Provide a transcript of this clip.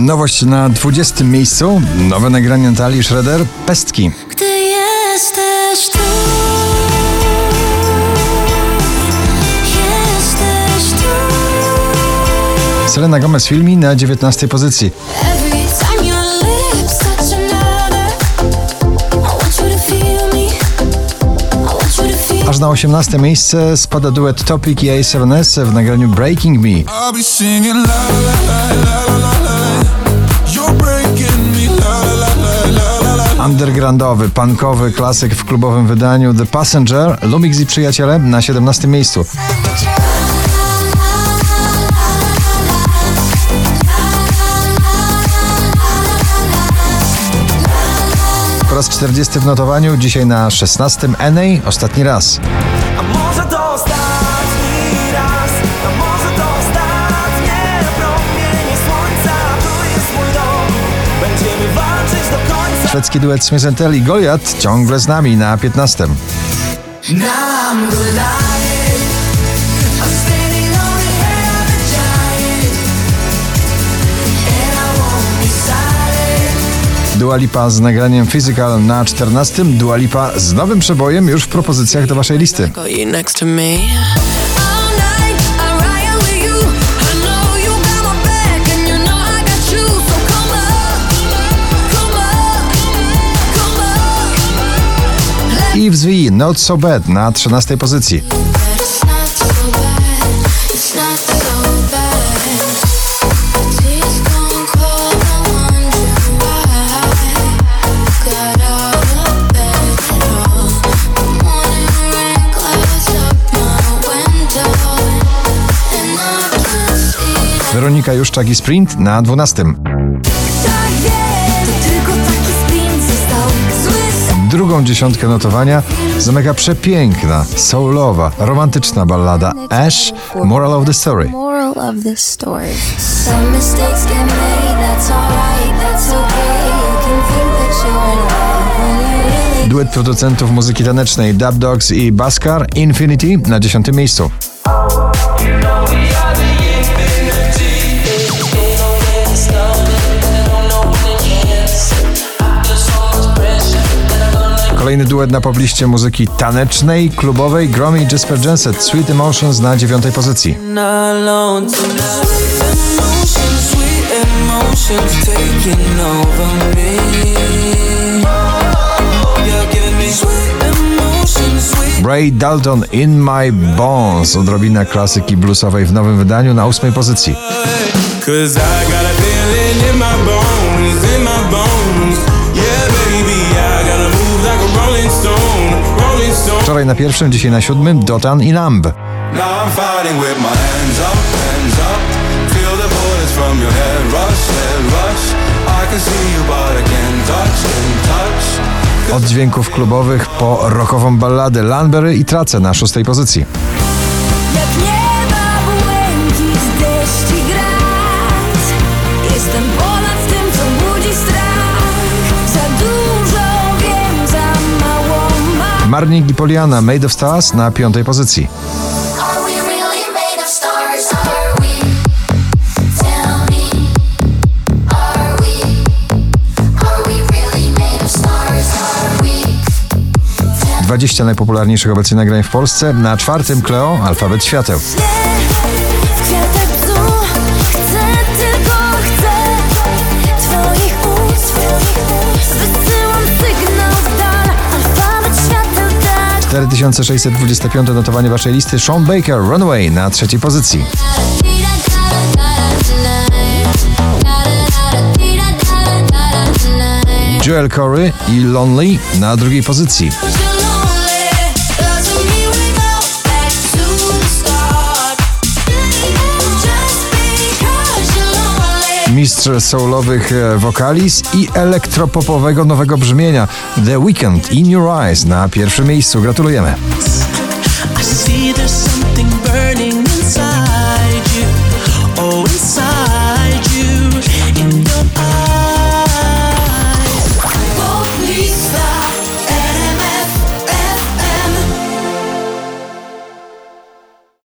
Nowość na 20 miejscu. Nowe nagranie Natalii Schroeder. Pestki. Gdy jesteś tu Jesteś tu Selena Gomez filmi na 19 pozycji. Aż na 18 miejsce spada duet Topic i A7S w nagraniu Breaking Me. Undergroundowy, punkowy klasyk w klubowym wydaniu The Passenger, Lumix i przyjaciele na 17 miejscu. Po raz 40 w notowaniu, dzisiaj na 16 NA, ostatni raz. A może to Szwedzki duet Smith i Goliath ciągle z nami na 15. Now I'm alive. I'm standing on the head of a giant, and I won't be silent. Dua Lipa z nagraniem Physical na 14. Dua Lipa z nowym przebojem już w propozycjach do waszej listy. Up my window, and I can see that. Weronika Juszczak i Sprint na 12. Drugą dziesiątkę notowania zamyka przepiękna, soulowa, romantyczna ballada Ash, Moral of the Story. Duet producentów muzyki tanecznej Dub Dogs i Baskar Infinity na 10 miejscu. Kolejny duet na pobliście muzyki tanecznej, klubowej Gromy i Jasper Jenset Sweet Emotions na 9 pozycji. Ray Dalton In My Bones odrobina klasyki bluesowej w nowym wydaniu na 8 pozycji. Wczoraj na pierwszym, dzisiaj na siódmym Dotan i Lamb. Od dźwięków klubowych po rockową balladę Lanbery i Trace na szóstej pozycji. Marnik i Poliana Made of Stars na piątej pozycji. 20 najpopularniejszych obecnie nagrań w Polsce. Na czwartym Cleo Alfabet Świateł. 4625 notowanie waszej listy Sean Baker Runaway na trzeciej pozycji. Joel Corey i Lonely na drugiej pozycji. Mistrz soulowych e, wokalis i elektropopowego nowego brzmienia The Weeknd In Your Eyes na pierwszym miejscu. Gratulujemy.